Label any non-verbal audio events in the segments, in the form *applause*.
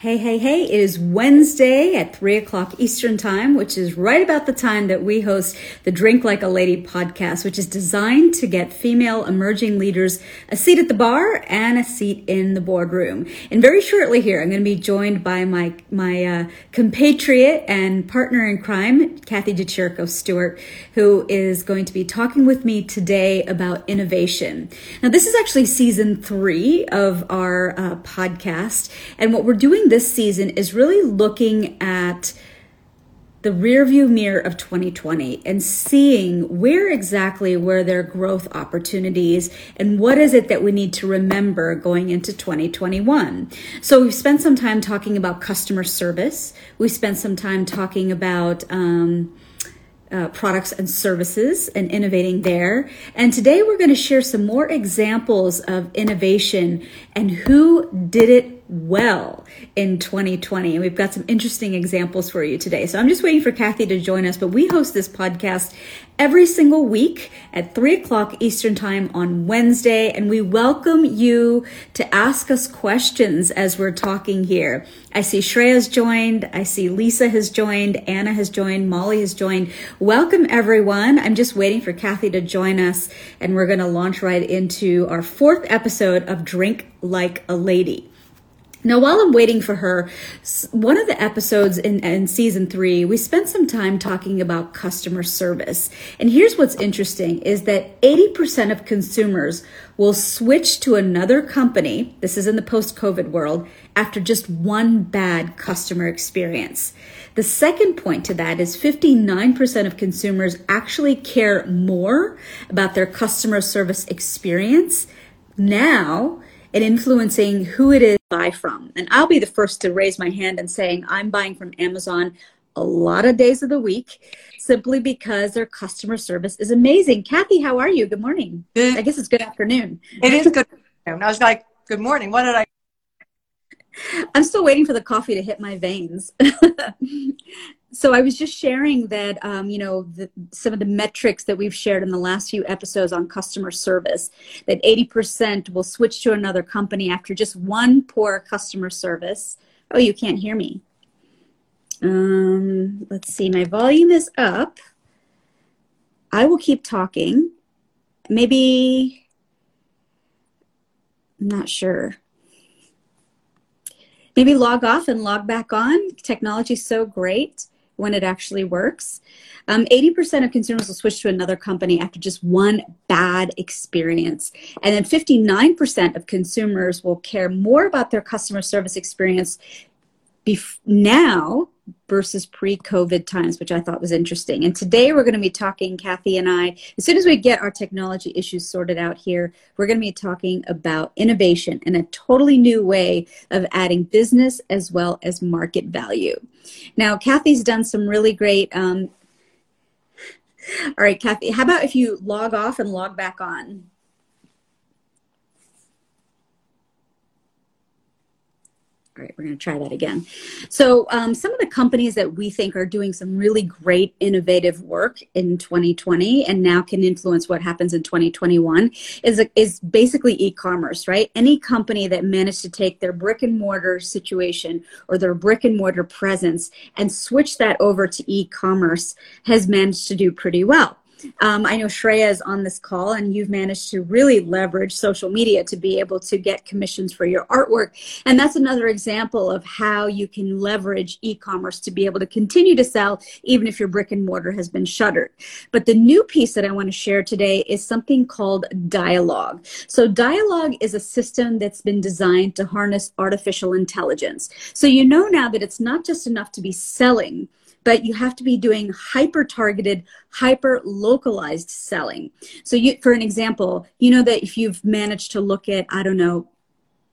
Hey, hey, hey, it is Wednesday at 3 o'clock Eastern Time, which is right about the time that we host the Drink Like a Lady podcast, which is designed to get female emerging leaders a seat at the bar and a seat in the boardroom. And very shortly here, I'm going to be joined by my, my uh, compatriot and partner in crime, Kathy DeChirico Stuart, who is going to be talking with me today about innovation. Now, this is actually season three of our uh, podcast, and what we're doing this season is really looking at the rearview mirror of 2020 and seeing where exactly were their growth opportunities and what is it that we need to remember going into 2021. So we've spent some time talking about customer service. We spent some time talking about um, uh, products and services and innovating there. And today we're going to share some more examples of innovation and who did it well in 2020. And we've got some interesting examples for you today. So I'm just waiting for Kathy to join us, but we host this podcast every single week at 3 o'clock Eastern Time on Wednesday. And we welcome you to ask us questions as we're talking here. I see Shreya's joined. I see Lisa has joined. Anna has joined. Molly has joined. Welcome, everyone. I'm just waiting for Kathy to join us. And we're going to launch right into our fourth episode of Drink Like a Lady. Now, while I'm waiting for her, one of the episodes in, in, season three, we spent some time talking about customer service. And here's what's interesting is that 80% of consumers will switch to another company. This is in the post COVID world after just one bad customer experience. The second point to that is 59% of consumers actually care more about their customer service experience now and influencing who it is buy from. And I'll be the first to raise my hand and saying I'm buying from Amazon a lot of days of the week simply because their customer service is amazing. Kathy, how are you? Good morning. Good. I guess it's good afternoon. It is good. I was like, good morning. What did I? I'm still waiting for the coffee to hit my veins. *laughs* so I was just sharing that, um, you know, the, some of the metrics that we've shared in the last few episodes on customer service, that 80% will switch to another company after just one poor customer service. Oh, you can't hear me. Um, let's see, my volume is up. I will keep talking. Maybe, I'm not sure maybe log off and log back on. Technology is so great when it actually works. Um, 80% of consumers will switch to another company after just one bad experience. And then 59% of consumers will care more about their customer service experience bef- now versus pre-COVID times, which I thought was interesting. And today we're going to be talking, Kathy and I, as soon as we get our technology issues sorted out here, we're going to be talking about innovation and a totally new way of adding business as well as market value. Now, Kathy's done some really great. Um, *laughs* all right, Kathy, how about if you log off and log back on? All right, we're going to try that again. So, um, some of the companies that we think are doing some really great innovative work in 2020 and now can influence what happens in 2021 is, is basically e commerce, right? Any company that managed to take their brick and mortar situation or their brick and mortar presence and switch that over to e commerce has managed to do pretty well. Um, I know Shreya is on this call, and you've managed to really leverage social media to be able to get commissions for your artwork. And that's another example of how you can leverage e commerce to be able to continue to sell, even if your brick and mortar has been shuttered. But the new piece that I want to share today is something called Dialogue. So, Dialogue is a system that's been designed to harness artificial intelligence. So, you know now that it's not just enough to be selling but you have to be doing hyper targeted, hyper localized selling. So you, for an example, you know that if you've managed to look at, I don't know,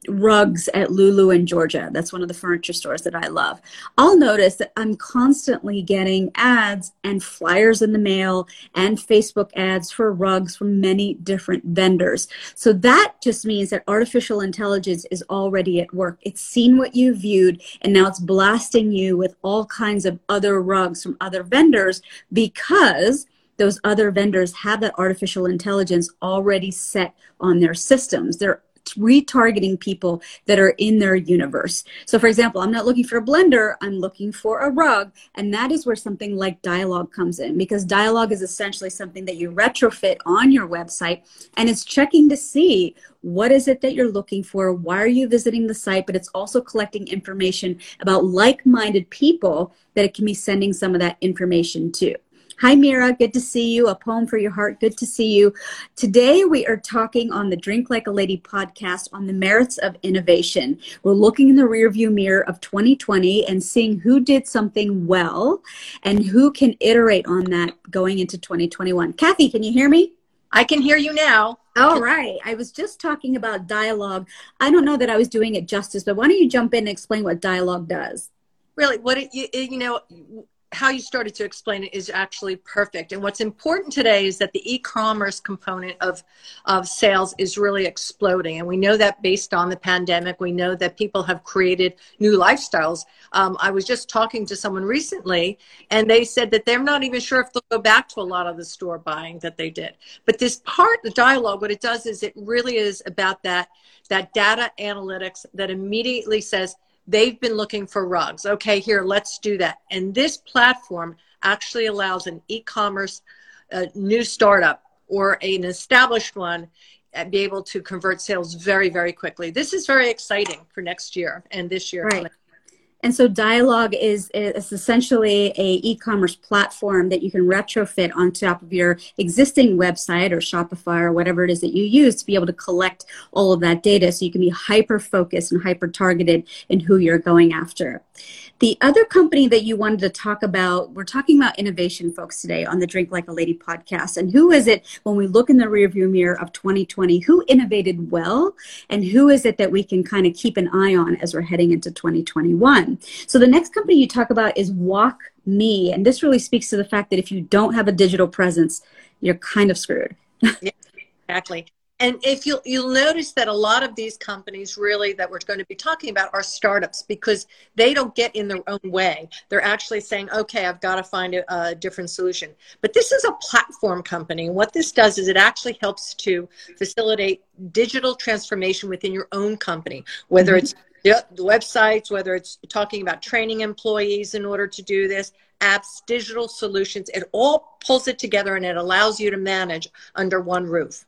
rugs at Lulu and Georgia. That's one of the furniture stores that I love. I'll notice that I'm constantly getting ads and flyers in the mail and Facebook ads for rugs from many different vendors. So that just means that artificial intelligence is already at work. It's seen what you viewed and now it's blasting you with all kinds of other rugs from other vendors because those other vendors have that artificial intelligence already set on their systems. They're retargeting people that are in their universe. So, for example, I'm not looking for a blender, I'm looking for a rug. And that is where something like dialogue comes in because dialogue is essentially something that you retrofit on your website and it's checking to see what is it that you're looking for? Why are you visiting the site? But it's also collecting information about like minded people that it can be sending some of that information to. Hi, Mira. Good to see you. A poem for your heart. Good to see you. Today, we are talking on the Drink Like a Lady podcast on the merits of innovation. We're looking in the rearview mirror of 2020 and seeing who did something well and who can iterate on that going into 2021. Kathy, can you hear me? I can hear you now. All right. I was just talking about dialogue. I don't know that I was doing it justice, but why don't you jump in and explain what dialogue does? Really, what it, you, you know, how you started to explain it is actually perfect. And what's important today is that the e-commerce component of, of sales is really exploding. And we know that based on the pandemic, we know that people have created new lifestyles. Um, I was just talking to someone recently and they said that they're not even sure if they'll go back to a lot of the store buying that they did. But this part, the dialogue, what it does is it really is about that, that data analytics that immediately says, They've been looking for rugs. Okay, here, let's do that. And this platform actually allows an e commerce uh, new startup or an established one uh, be able to convert sales very, very quickly. This is very exciting for next year and this year. Right. And so Dialogue is, is essentially a e-commerce platform that you can retrofit on top of your existing website or Shopify or whatever it is that you use to be able to collect all of that data so you can be hyper focused and hyper targeted in who you're going after. The other company that you wanted to talk about, we're talking about innovation, folks, today on the Drink Like a Lady podcast. And who is it when we look in the rearview mirror of 2020? Who innovated well? And who is it that we can kind of keep an eye on as we're heading into 2021? So the next company you talk about is Walk Me. And this really speaks to the fact that if you don't have a digital presence, you're kind of screwed. *laughs* yeah, exactly and if you'll you'll notice that a lot of these companies really that we're going to be talking about are startups because they don't get in their own way. They're actually saying okay i've got to find a, a different solution. But this is a platform company what this does is it actually helps to facilitate digital transformation within your own company whether mm-hmm. it's the websites whether it's talking about training employees in order to do this apps digital solutions. It all pulls it together and it allows you to manage under one roof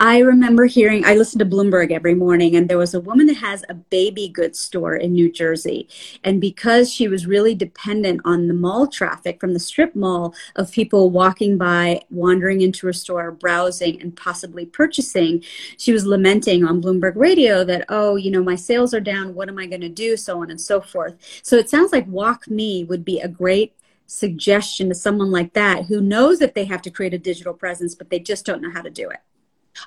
I remember hearing, I listen to Bloomberg every morning, and there was a woman that has a baby goods store in New Jersey. And because she was really dependent on the mall traffic from the strip mall of people walking by, wandering into her store, browsing, and possibly purchasing, she was lamenting on Bloomberg Radio that, oh, you know, my sales are down. What am I going to do? So on and so forth. So it sounds like WalkMe would be a great suggestion to someone like that who knows that they have to create a digital presence, but they just don't know how to do it.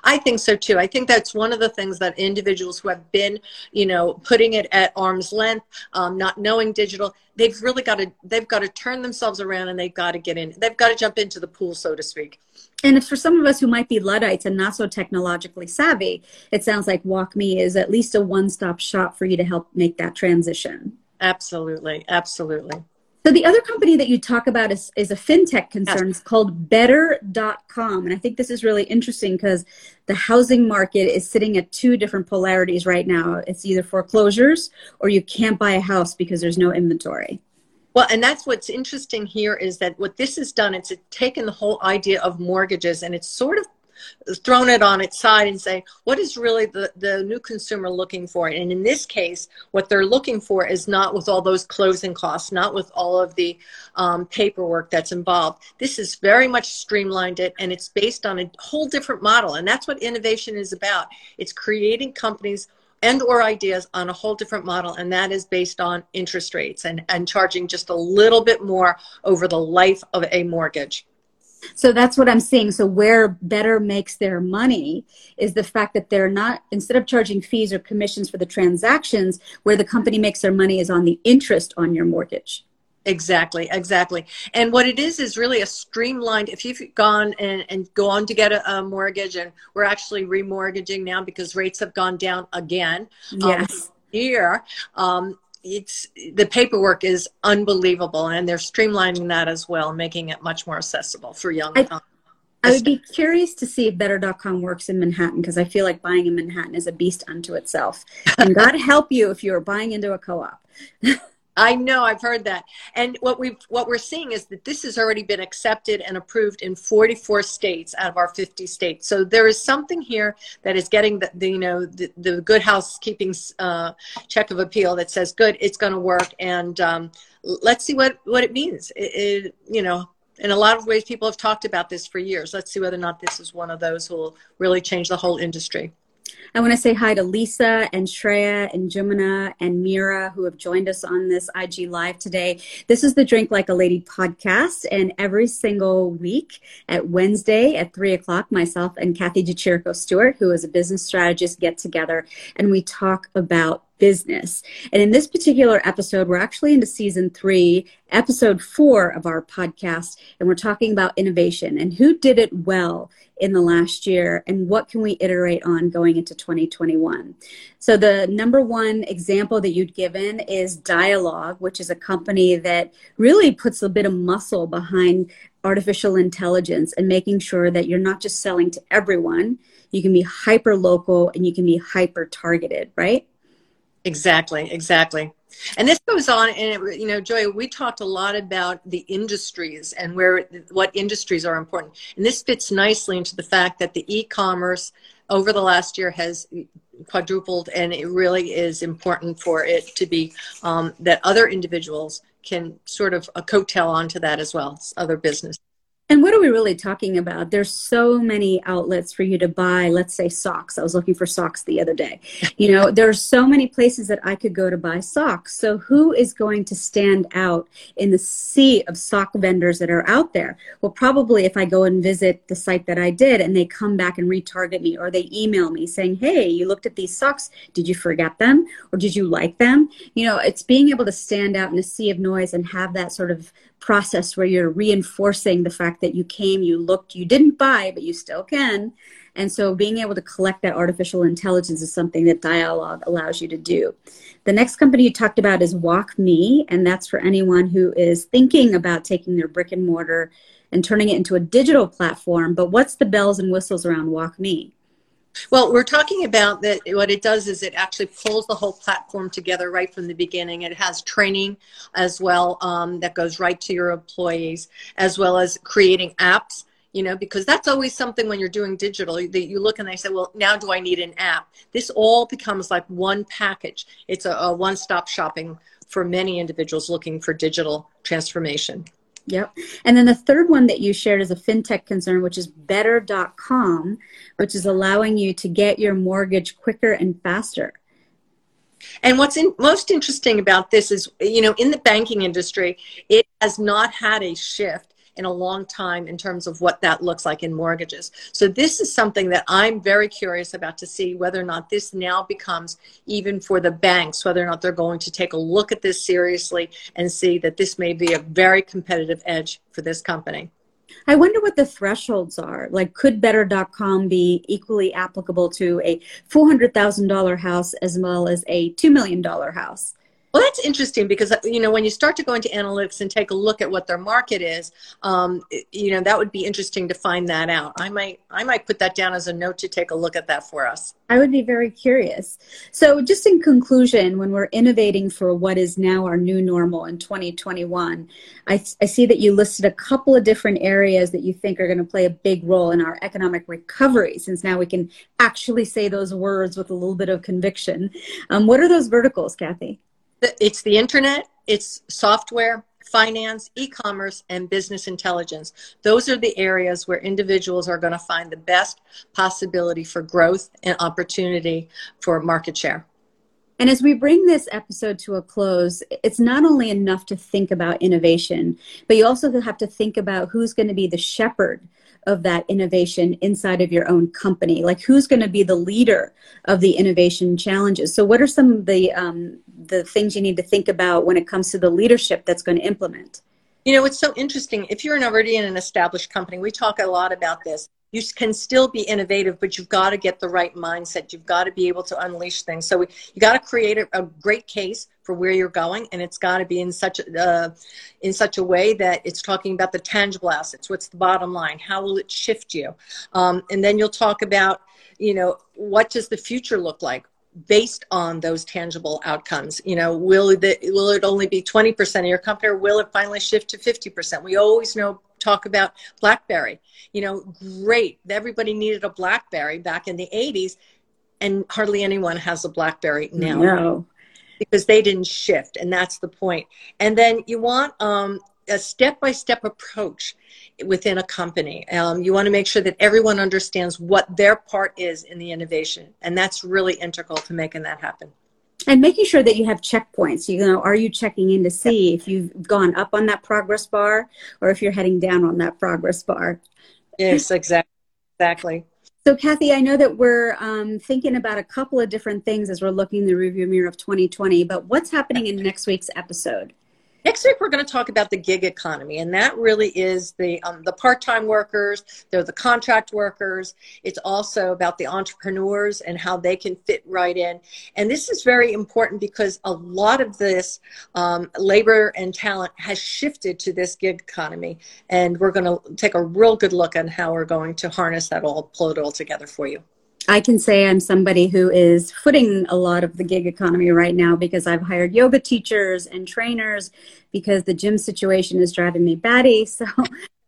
I think so too. I think that's one of the things that individuals who have been, you know, putting it at arm's length, um, not knowing digital, they've really got to they've got to turn themselves around and they've got to get in. They've got to jump into the pool, so to speak. And for some of us who might be Luddites and not so technologically savvy, it sounds like WalkMe is at least a one-stop shop for you to help make that transition. Absolutely, absolutely. So the other company that you talk about is, is a fintech concern. Yes. It's called better.com. And I think this is really interesting because the housing market is sitting at two different polarities right now. It's either foreclosures or you can't buy a house because there's no inventory. Well, and that's what's interesting here is that what this has done, it's taken the whole idea of mortgages and it's sort of thrown it on its side and say, what is really the, the new consumer looking for? And in this case, what they're looking for is not with all those closing costs, not with all of the um, paperwork that's involved. This is very much streamlined it and it's based on a whole different model. And that's what innovation is about. It's creating companies and or ideas on a whole different model and that is based on interest rates and, and charging just a little bit more over the life of a mortgage so that's what I'm seeing. So where Better makes their money is the fact that they're not instead of charging fees or commissions for the transactions, where the company makes their money is on the interest on your mortgage. Exactly, exactly. And what it is is really a streamlined. If you've gone and, and go on to get a, a mortgage, and we're actually remortgaging now because rates have gone down again. Um, yes. Um, here, um, it's the paperwork is unbelievable and they're streamlining that as well making it much more accessible for young I, I would be curious to see if Better.com works in Manhattan because I feel like buying in Manhattan is a beast unto itself. And God help you if you're buying into a co-op. *laughs* I know I've heard that. And what we've what we're seeing is that this has already been accepted and approved in 44 states out of our 50 states. So there is something here that is getting the, the you know the, the good housekeeping uh, check of appeal that says good, it's going to work, and um, let's see what what it means. It, it, you know. In a lot of ways, people have talked about this for years. Let's see whether or not this is one of those who will really change the whole industry. I want to say hi to Lisa and Shreya and Jumana and Mira who have joined us on this IG Live today. This is the Drink Like a Lady podcast, and every single week at Wednesday at three o'clock, myself and Kathy DeChirico Stuart, who is a business strategist, get together and we talk about business. And in this particular episode, we're actually into season three, episode four of our podcast, and we're talking about innovation and who did it well in the last year and what can we iterate on going into 2021. So the number one example that you'd given is Dialogue, which is a company that really puts a bit of muscle behind artificial intelligence and making sure that you're not just selling to everyone, you can be hyper local and you can be hyper targeted, right? Exactly, exactly. And this goes on, and it, you know, Joy, we talked a lot about the industries and where what industries are important, and this fits nicely into the fact that the e-commerce over the last year has quadrupled, and it really is important for it to be um, that other individuals can sort of a coattail onto that as well, other business. And what are we really talking about? There's so many outlets for you to buy, let's say socks. I was looking for socks the other day. You know, there are so many places that I could go to buy socks. So who is going to stand out in the sea of sock vendors that are out there? Well, probably if I go and visit the site that I did and they come back and retarget me or they email me saying, Hey, you looked at these socks. Did you forget them? Or did you like them? You know, it's being able to stand out in a sea of noise and have that sort of process where you're reinforcing the fact that you came, you looked, you didn't buy, but you still can. And so being able to collect that artificial intelligence is something that Dialogue allows you to do. The next company you talked about is WalkMe, and that's for anyone who is thinking about taking their brick and mortar and turning it into a digital platform. But what's the bells and whistles around WalkMe? Well, we're talking about that. What it does is it actually pulls the whole platform together right from the beginning. It has training as well um, that goes right to your employees, as well as creating apps. You know, because that's always something when you're doing digital that you look and they say, well, now do I need an app? This all becomes like one package. It's a, a one-stop shopping for many individuals looking for digital transformation. Yep. And then the third one that you shared is a fintech concern, which is better.com, which is allowing you to get your mortgage quicker and faster. And what's in, most interesting about this is, you know, in the banking industry, it has not had a shift in a long time in terms of what that looks like in mortgages. So this is something that I'm very curious about to see whether or not this now becomes even for the banks, whether or not they're going to take a look at this seriously and see that this may be a very competitive edge for this company. I wonder what the thresholds are. Like, could Better.com be equally applicable to a $400,000 house as well as a $2 million house? Well, that's interesting because you know when you start to go into analytics and take a look at what their market is, um, you know that would be interesting to find that out. I might I might put that down as a note to take a look at that for us. I would be very curious. So, just in conclusion, when we're innovating for what is now our new normal in 2021, I, I see that you listed a couple of different areas that you think are going to play a big role in our economic recovery. Since now we can actually say those words with a little bit of conviction. Um, what are those verticals, Kathy? It's the internet, it's software, finance, e-commerce, and business intelligence. Those are the areas where individuals are going to find the best possibility for growth and opportunity for market share. And as we bring this episode to a close, it's not only enough to think about innovation, but you also have to think about who's going to be the shepherd of that innovation inside of your own company? Like, who's going to be the leader of the innovation challenges? So, what are some of the um, the things you need to think about when it comes to the leadership that's going to implement? You know, it's so interesting. If you're already in an established company, we talk a lot about this. You can still be innovative, but you've got to get the right mindset. You've got to be able to unleash things. So you got to create a, a great case for where you're going, and it's got to be in such a uh, in such a way that it's talking about the tangible assets. What's the bottom line? How will it shift you? Um, and then you'll talk about you know what does the future look like based on those tangible outcomes. You know will it will it only be 20% of your company or will it finally shift to 50% we always know talk about blackberry. You know great. Everybody needed a blackberry back in the 80s and hardly anyone has a blackberry now. No. because they didn't shift and that's the point. And then you want um, a step-by-step approach within a company. Um, you want to make sure that everyone understands what their part is in the innovation, and that's really integral to making that happen. And making sure that you have checkpoints. You know, are you checking in to see if you've gone up on that progress bar or if you're heading down on that progress bar? Yes, exactly. Exactly. So, Kathy, I know that we're um, thinking about a couple of different things as we're looking in the review mirror of 2020, but what's happening in next week's episode? Next week, we're going to talk about the gig economy, and that really is the um, the part time workers. They're the contract workers. It's also about the entrepreneurs and how they can fit right in. And this is very important because a lot of this um, labor and talent has shifted to this gig economy, and we're going to take a real good look at how we're going to harness that all, pull it all together for you. I can say I'm somebody who is footing a lot of the gig economy right now because I've hired yoga teachers and trainers because the gym situation is driving me batty. *laughs* So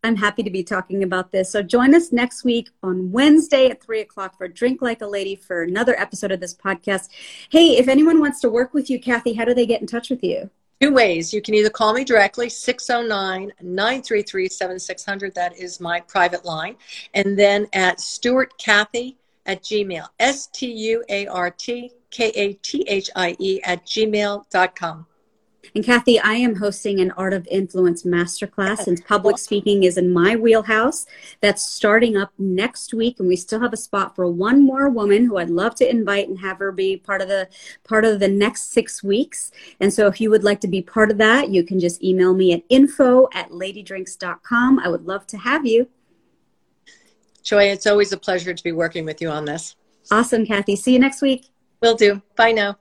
I'm happy to be talking about this. So join us next week on Wednesday at three o'clock for Drink Like a Lady for another episode of this podcast. Hey, if anyone wants to work with you, Kathy, how do they get in touch with you? Two ways. You can either call me directly, 609 933 7600. That is my private line. And then at Stuart Kathy at Gmail. S T U A R T K A T H I E at gmail.com. And Kathy, I am hosting an Art of Influence masterclass, and public speaking is in my wheelhouse. That's starting up next week, and we still have a spot for one more woman who I'd love to invite and have her be part of the part of the next six weeks. And so, if you would like to be part of that, you can just email me at info at ladydrinks.com. I would love to have you. Joy, it's always a pleasure to be working with you on this. Awesome, Kathy. See you next week. Will do. Bye now.